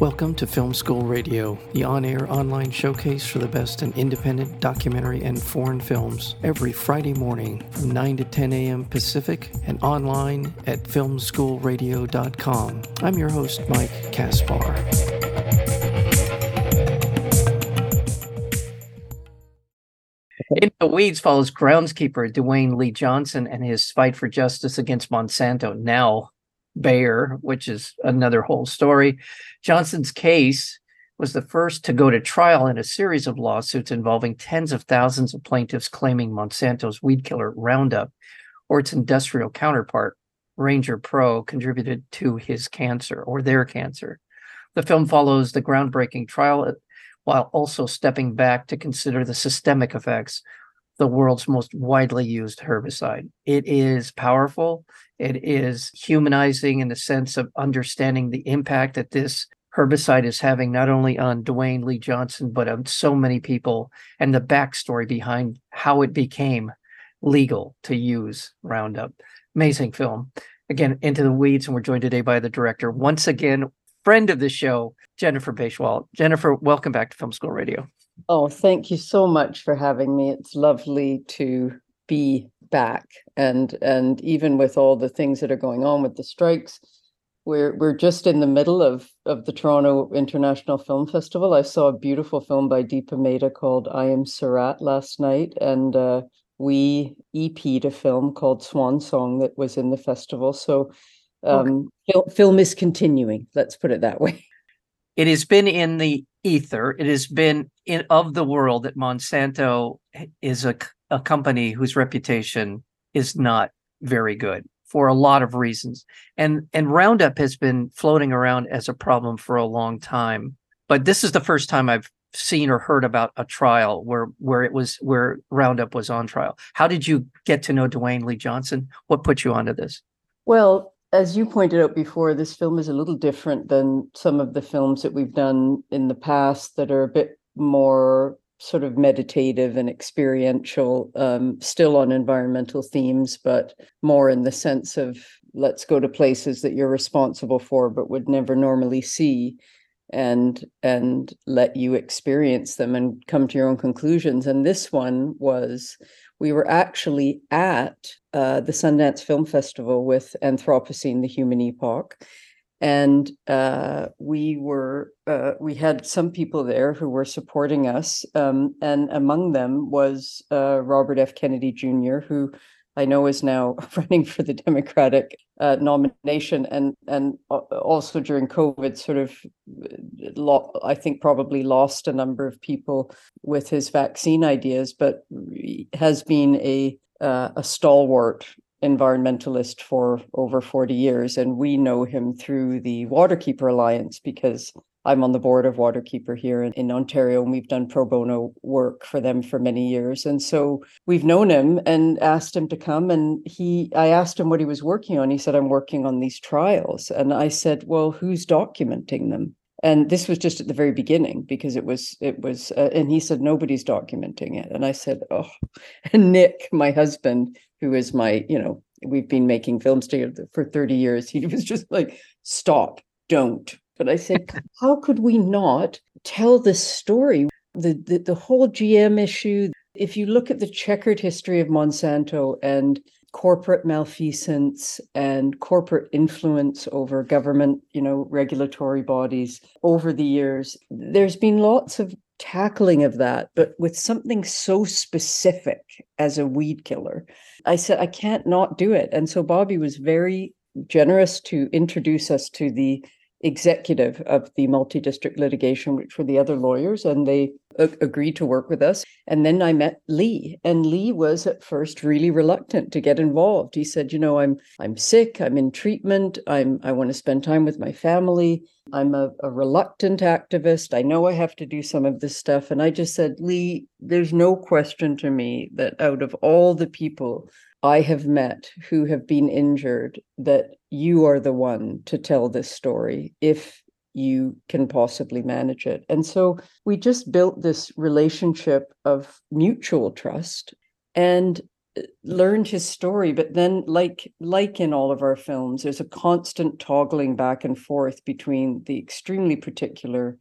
Welcome to Film School Radio, the on air online showcase for the best in independent documentary and foreign films, every Friday morning from 9 to 10 a.m. Pacific and online at filmschoolradio.com. I'm your host, Mike Kaspar. Into the Weeds follows groundskeeper Dewayne Lee Johnson and his fight for justice against Monsanto, now Bayer, which is another whole story. Johnson's case was the first to go to trial in a series of lawsuits involving tens of thousands of plaintiffs claiming Monsanto's weed killer Roundup or its industrial counterpart, Ranger Pro, contributed to his cancer or their cancer. The film follows the groundbreaking trial while also stepping back to consider the systemic effects the world's most widely used herbicide. It is powerful. It is humanizing in the sense of understanding the impact that this herbicide is having not only on Dewayne Lee Johnson, but on so many people and the backstory behind how it became legal to use Roundup. Amazing film. Again, Into the Weeds, and we're joined today by the director, once again, friend of the show, Jennifer Baichwal. Jennifer, welcome back to Film School Radio. Oh, thank you so much for having me. It's lovely to be back and and even with all the things that are going on with the strikes we're we're just in the middle of of the Toronto International Film Festival. I saw a beautiful film by Deepa Mehta called I Am Sirat last night and uh, we EP'd a film called Swan Song that was in the festival. So um, okay. fil- film is continuing, let's put it that way. It has been in the ether. It has been in of the world that Monsanto is a, a company whose reputation is not very good for a lot of reasons. And and Roundup has been floating around as a problem for a long time. But this is the first time I've seen or heard about a trial where where it was where Roundup was on trial. How did you get to know Dewayne Lee Johnson? What put you onto this? Well, as you pointed out before, this film is a little different than some of the films that we've done in the past that are a bit more sort of meditative and experiential, um, still on environmental themes, but more in the sense of let's go to places that you're responsible for but would never normally see and and let you experience them and come to your own conclusions. And this one was we were actually at uh, the Sundance Film Festival with Anthropocene, the Human Epoch. And uh, we were uh, we had some people there who were supporting us, um, and among them was uh, Robert F. Kennedy Jr., who I know is now running for the Democratic uh, nomination, and and also during COVID, sort of, I think probably lost a number of people with his vaccine ideas, but has been a uh, a stalwart environmentalist for over 40 years. And we know him through the Waterkeeper Alliance because I'm on the board of Waterkeeper here in, in, Ontario, and we've done pro bono work for them for many years. And so we've known him and asked him to come. And he, I asked him what he was working on. He said, I'm working on these trials. And I said, Well, who's documenting them? and this was just at the very beginning because it was it was uh, and he said nobody's documenting it and i said oh and nick my husband who is my you know we've been making films together for 30 years he was just like stop don't but i said how could we not tell this story the, the the whole gm issue if you look at the checkered history of monsanto and corporate malfeasance and corporate influence over government, you know, regulatory bodies over the years. There's been lots of tackling of that, but with something so specific as a weed killer. I said, I can't not do it. And so Bobby was very generous to introduce us to the executive of the multi-district litigation which were the other lawyers and they a- agreed to work with us. And then i met lee and lee was at first really reluctant to get involved. He said you know i'm i'm sick i'm in treatment i'm i want to spend time with my family i'm a, a reluctant activist i know i have to do some of this stuff. And i just said lee there's no question to me that out of all the people I have met who have been injured that you are the one to tell this story if you can possibly manage it. And so we just built this relationship of mutual trust. And uh, learned his story but then like like in all of our films there's a constant toggling back and forth between the extremely particular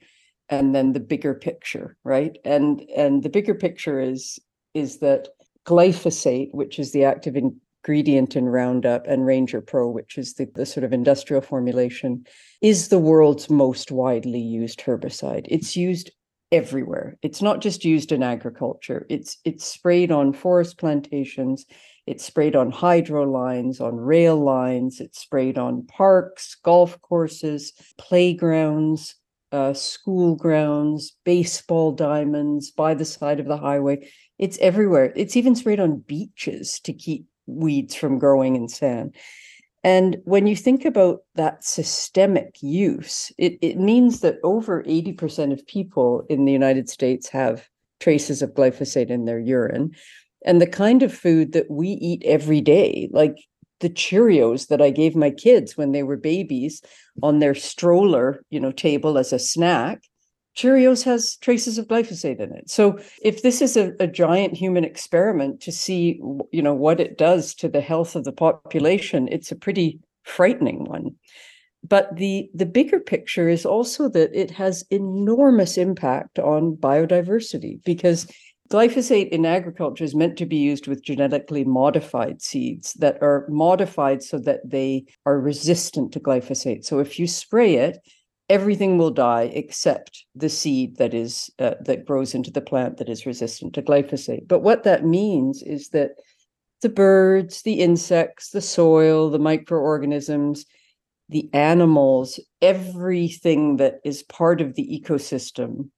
and then the bigger picture right and and the bigger picture is is that glyphosate which is the active ingredient in roundup and ranger pro which is the, the sort of industrial formulation is the world's most widely used herbicide it's used everywhere. It's not just used in agriculture. It's it's sprayed on forest plantations, it's sprayed on hydro lines, on rail lines, it's sprayed on parks, golf courses, playgrounds, uh, school grounds, baseball diamonds by the side of the highway. It's everywhere. It's even sprayed on beaches to keep weeds from growing in sand. And when you think about that systemic use, it, it means that over 80% of people in the United States have traces of glyphosate in their urine. And the kind of food that we eat every day, like the Cheerios that I gave my kids when they were babies on their stroller, you know, table as a snack, Cheerios has traces of glyphosate in it. So if this is a, a, giant human experiment to see, you know, what it does to the health of the population, it's a pretty frightening one. But the the bigger picture is also that it has enormous impact on biodiversity because glyphosate in agriculture is meant to be used with genetically modified seeds that are modified so that they are resistant to glyphosate. So if you spray it, everything will die except the seed that is uh, that grows into the plant that is resistant to glyphosate. But what that means is that the birds the insects the soil the microorganisms the animals everything that is part of the ecosystem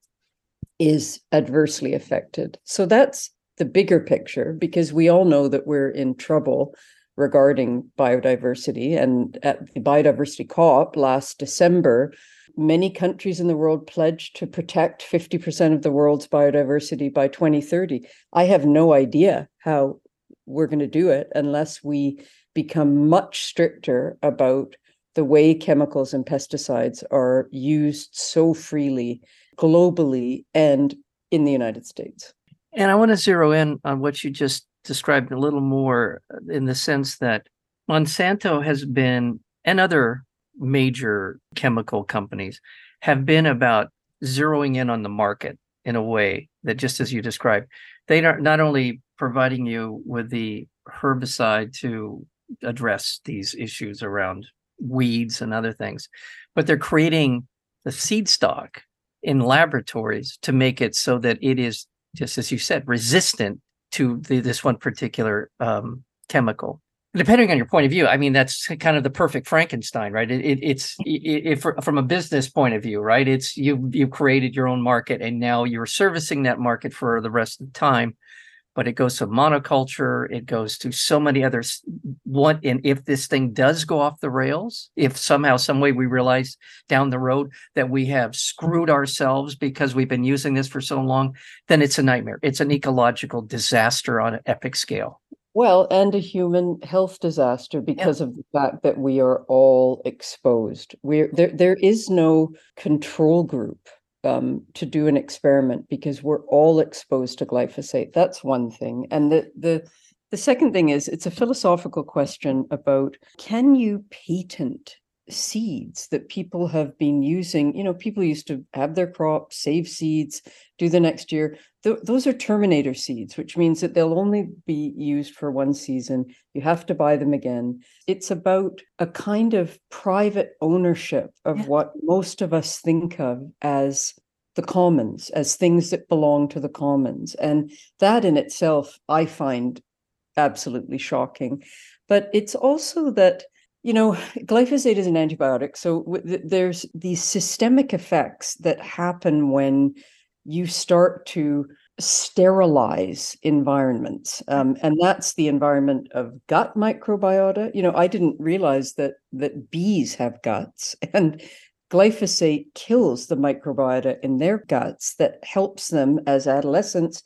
is adversely affected. So that's the bigger picture because we all know that we're in trouble regarding biodiversity. And at the biodiversity cop last december many countries in the world pledged to protect 50% of the world's biodiversity by 2030. I have no idea how we're going to do it unless we become much stricter about the way chemicals and pesticides are used so freely globally and in the United States. And I want to zero in on what you just described a little more in the sense that Monsanto has been and other major chemical companies have been about zeroing in on the market in a way that just as you described they are not only providing you with the herbicide to address these issues around weeds and other things but they're creating the seed stock in laboratories to make it so that it is just as you said resistant to the, this one particular um, chemical depending on your point of view, I mean that's kind of the perfect Frankenstein, right? It, it, it's it, from a business point of view, right? It's you you created your own market, and now you're servicing that market for the rest of the time. But it goes to monoculture. It goes to so many others. What and if this thing does go off the rails, if somehow, some way we realize down the road that we have screwed ourselves because we've been using this for so long, then it's a nightmare. It's an ecological disaster on an epic scale. Well, and a human health disaster because of the fact that we are all exposed. We're there. There is no control group um, to do an experiment because we're all exposed to glyphosate. That's one thing, and the the the second thing is it's a philosophical question about can you patent seeds that people have been using. You know, people used to have their crops, save seeds, do the next year. Th- those are terminator seeds, which means that they'll only be used for one season. You have to buy them again. It's about a kind of private ownership of yeah. what most of us think of as the commons, as things that belong to the commons. And that in itself, I find absolutely shocking. But it's also that you know, glyphosate is an antibiotic. So w- there's these systemic effects that happen when you start to sterilize environments um, and that's the environment of gut microbiota you know i didn't realize that that bees have guts and glyphosate kills the microbiota in their guts that helps them as adolescents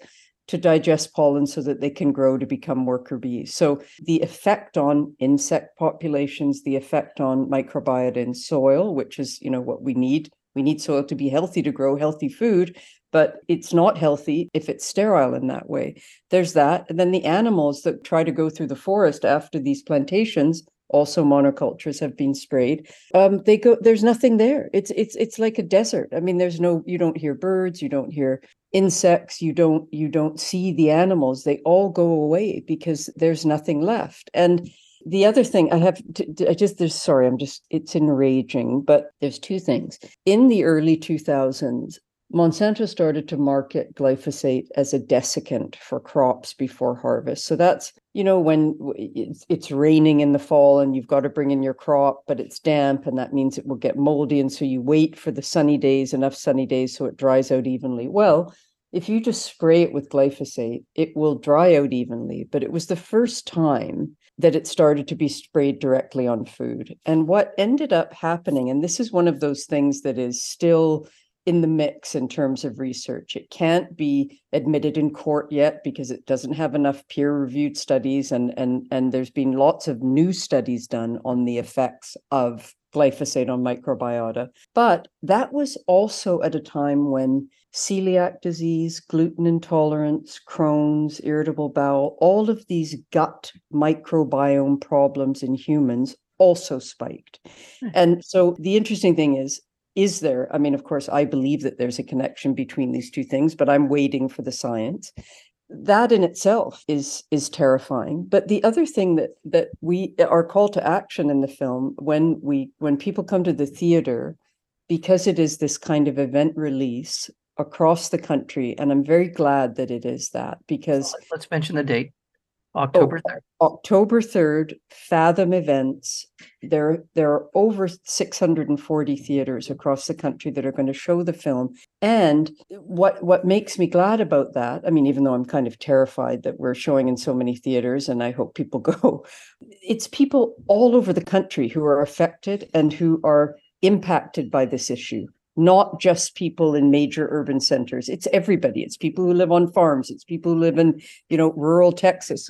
to digest pollen so that they can grow to become worker bees. So the effect on insect populations, the effect on microbiota in soil, which is, you know, what we need. We need soil to be healthy to grow healthy food. But it's not healthy if it's sterile in that way. There's that. And then the animals that try to go through the forest after these plantations also monocultures have been sprayed um, they go there's nothing there it's it's it's like a desert i mean there's no you don't hear birds you don't hear insects you don't you don't see the animals they all go away because there's nothing left and the other thing I have to, I just there's sorry, I'm just it's enraging, but there's two things. In the early 2000s, Monsanto started to market glyphosate as a desiccant for crops before harvest. So that's, you know, when it's, raining in the fall and you've got to bring in your crop, but it's damp and that means it will get moldy. And so you wait for the sunny days, enough sunny days so it dries out evenly. Well, if you just spray it with glyphosate, it will dry out evenly. But it was the first time that it started to be sprayed directly on food. And what ended up happening, and this is one of those things that is still in the mix in terms of research. It can't be admitted in court yet because it doesn't have enough peer-reviewed studies and and and there's been lots of new studies done on the effects of glyphosate on microbiota. But that was also at a time when celiac disease, gluten intolerance, Crohn's, irritable bowel, all of these gut microbiome problems in humans also spiked. Hmm. And so the interesting thing is, is there, I mean, of course, I believe that there's a connection between these two things, but I'm waiting for the science. That in itself is is terrifying. But the other thing that that we our call to action in the film when we when people come to the theater, because it is this kind of event release, across the country. And I'm very glad that it is that because let's mention the date. Oh, October 3rd. October 3rd, Fathom Events. There, there are over 640 theaters across the country that are going to show the film. And what what makes me glad about that, I mean, even though I'm kind of terrified that we're showing in so many theaters and I hope people go, it's people all over the country who are affected and who are impacted by this issue not just people in major urban centers. It's everybody. It's people who live on farms. It's people who live in, you know, rural Texas.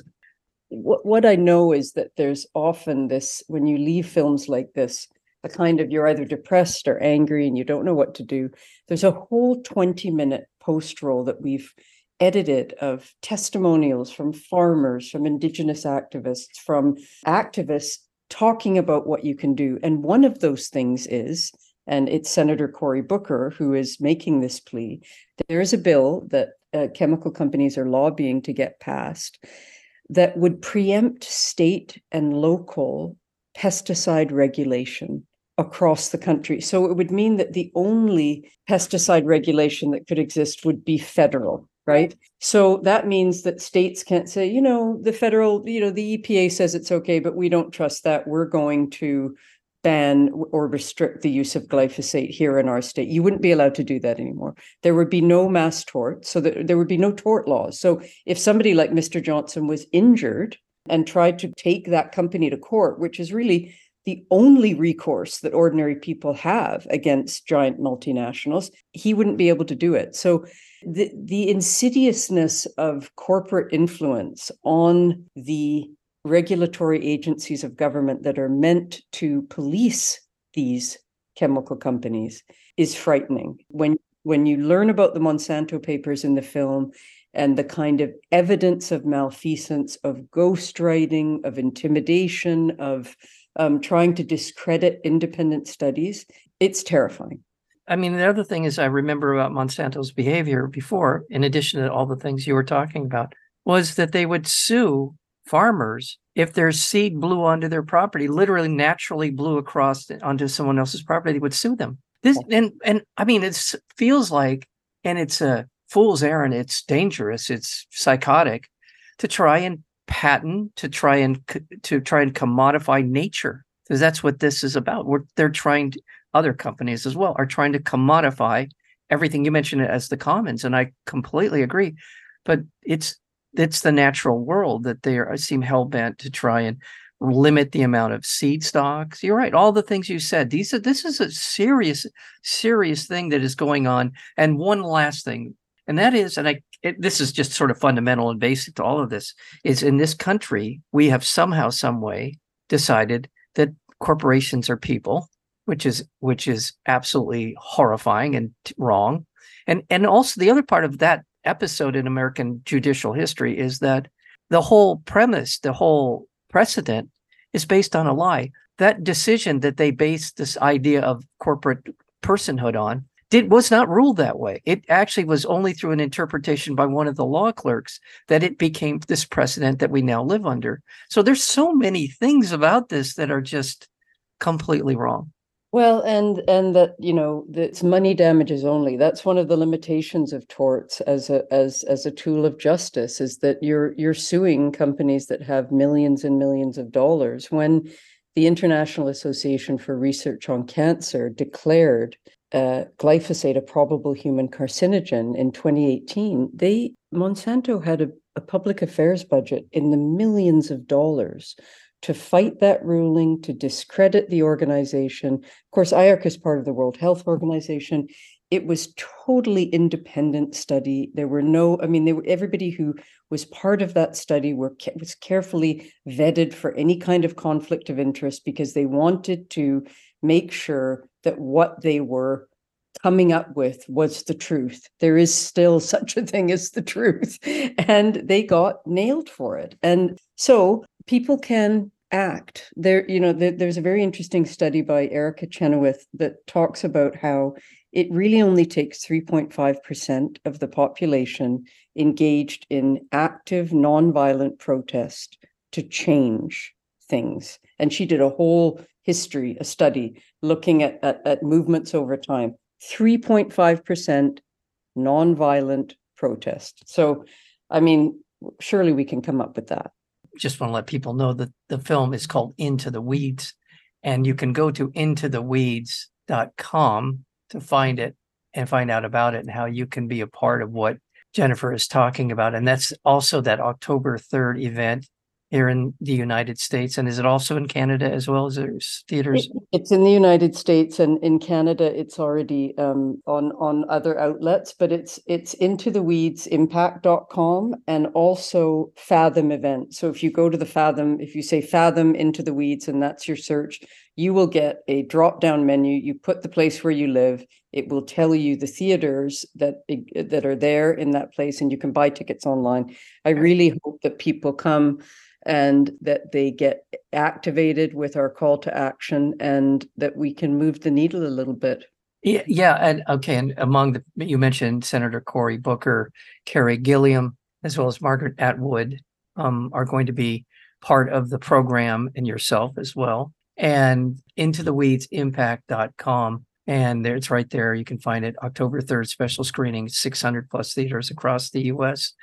What, what I know is that there's often this, when you leave films like this, a kind of you're either depressed or angry and you don't know what to do. There's a whole 20 minute post roll that we've edited of testimonials from farmers, from indigenous activists, from activists talking about what you can do. And one of those things is and it's Senator Cory Booker who is making this plea. There is a bill that uh, chemical companies are lobbying to get passed that would preempt state and local pesticide regulation across the country. So it would mean that the only pesticide regulation that could exist would be federal, right? So that means that states can't say, you know, the federal, you know, the EPA says it's okay, but we don't trust that. We're going to ban or restrict the use of glyphosate here in our state. You wouldn't be allowed to do that anymore. There would be no mass tort, so that there would be no tort laws. So if somebody like Mr. Johnson was injured and tried to take that company to court, which is really the only recourse that ordinary people have against giant multinationals, he wouldn't be able to do it. So the the insidiousness of corporate influence on the regulatory agencies of government that are meant to police these chemical companies is frightening. When when you learn about the Monsanto papers in the film and the kind of evidence of malfeasance, of ghostwriting, of intimidation, of um, trying to discredit independent studies, it's terrifying. I mean, the other thing is, I remember about Monsanto's behavior before, in addition to all the things you were talking about, was that they would sue farmers if their seed blew onto their property, literally naturally blew across onto someone else's property, they would sue them. This and and I mean, it feels like, and it's a fool's errand. It's dangerous. It's psychotic to try and patent, to try and to try and commodify nature, because that's what this is about. We're, they're trying to, other companies as well are trying to commodify everything. You mentioned it as the commons, and I completely agree. But it's it's the natural world that they are, uh, seem hell bent to try and limit the amount of seed stocks. You're right. All the things you said. These are this is a serious, serious thing that is going on. And one last thing, and that is, and I it, this is just sort of fundamental and basic to all of this, is in this country we have somehow, some way decided that corporations are people, which is which is absolutely horrifying and wrong. And and also the other part of that episode in American judicial history is that the whole premise, the whole precedent is based on a lie. That decision that they based this idea of corporate personhood on did was not ruled that way. It actually was only through an interpretation by one of the law clerks that it became this precedent that we now live under. So there's so many things about this that are just completely wrong. Well, and and that you know it's money damages only. That's one of the limitations of torts as a as as a tool of justice is that you're you're suing companies that have millions and millions of dollars. When the International Association for Research on Cancer declared uh, glyphosate a probable human carcinogen in 2018, they Monsanto had a, a public affairs budget in the millions of dollars to fight that ruling, to discredit the organization. Of course, IARC is part of the World Health Organization. It was totally independent study. There were no, I mean, they were everybody who was part of that study were was carefully vetted for any kind of conflict of interest because they wanted to make sure that what they were coming up with was the truth. There is still such a thing as the truth. And they got nailed for it. And so people can act. There, you know, there, there's a very interesting study by Erica Chenoweth that talks about how it really only takes 3.5% of the population engaged in active nonviolent protest to change things. And she did a whole history, a study looking at, at, at movements over time. 3.5% nonviolent protest. So, I mean, surely we can come up with that. Just want to let people know that the film is called Into the Weeds, and you can go to intotheweeds.com to find it and find out about it and how you can be a part of what Jennifer is talking about. And that's also that October 3rd event here in the United States? And is it also in Canada as well as there's theaters? It's in the United States and in Canada, it's already um, on on other outlets, but it's it's into the weeds impact.com and also Fathom event. So if you go to the Fathom, if you say Fathom into the weeds and that's your search, you will get a drop down menu. You put the place where you live. It will tell you the theaters that that are there in that place, and you can buy tickets online. I really hope that people come and that they get activated with our call to action and that we can move the needle a little bit. Yeah, yeah, and okay, and among the you mentioned Senator Cory Booker, Carey Gillam, as well as Margaret Atwood, um, are going to be part of the program, and yourself as well. And into the weeds impact.com. And there, it's right there. You can find it October 3rd, special screening, 600 plus theaters across the US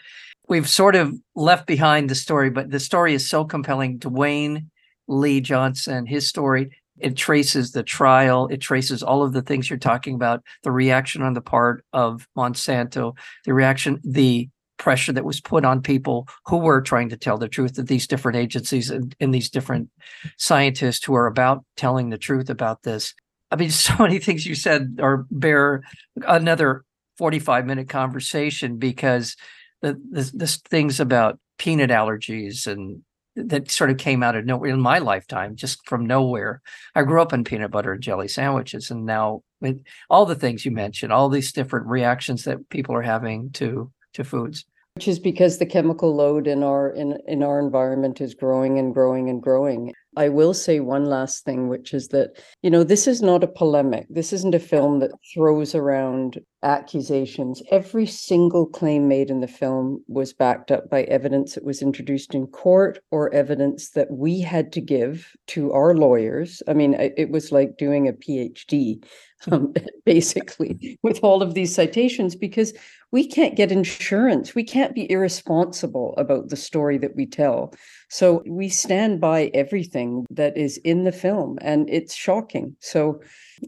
we've sort of left behind the story, but the story is so compelling. Dewayne Lee Johnson, his story, it traces the trial, it traces all of the things you're talking about, the reaction on the part of Monsanto, the reaction, the pressure that was put on people who were trying to tell the truth of these different agencies and, and these different scientists who are about telling the truth about this. I mean, so many things you said are bear another 45 minute conversation because the, the, the things about peanut allergies and that sort of came out of nowhere in my lifetime, just from nowhere. I grew up in peanut butter and jelly sandwiches, and now with all the things you mentioned, all these different reactions that people are having to to foods. Which is because the chemical load in our in in our environment is growing and growing and growing. I will say one last thing which is that you know this is not a polemic. This isn't a film that throws around accusations every single claim made in the film was backed up by evidence that was introduced in court or evidence that we had to give to our lawyers i mean it was like doing a phd um, basically with all of these citations because we can't get insurance. We can't be irresponsible about the story that we tell. So we stand by everything that is in the film, and it's shocking. So,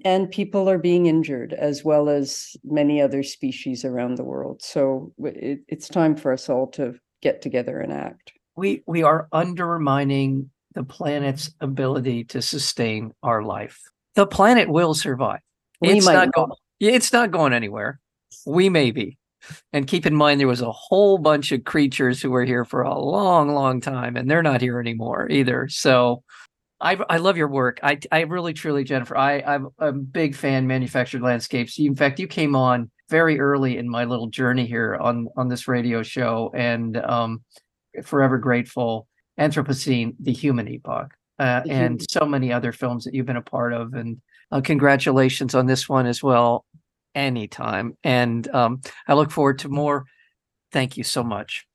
and people are being injured as well as many other species around the world. So it, it's time for us all to get together and act. We we are undermining the planet's ability to sustain our life. The planet will survive. We it's not going. It's not going anywhere. We may be. And keep in mind, there was a whole bunch of creatures who were here for a long, long time, and they're not here anymore either. So I, I love your work. I, I really, truly, Jennifer, I, I'm a big fan manufactured landscapes. In fact, you came on very early in my little journey here on on this radio show, and um, forever grateful. Anthropocene, The Human Epoch, uh, The and Human- so many other films that you've been a part of, and uh, congratulations on this one as well. Anytime, and um, I look forward to more. Thank you so much.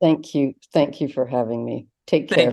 Thank you. Thank you for having me. Take care.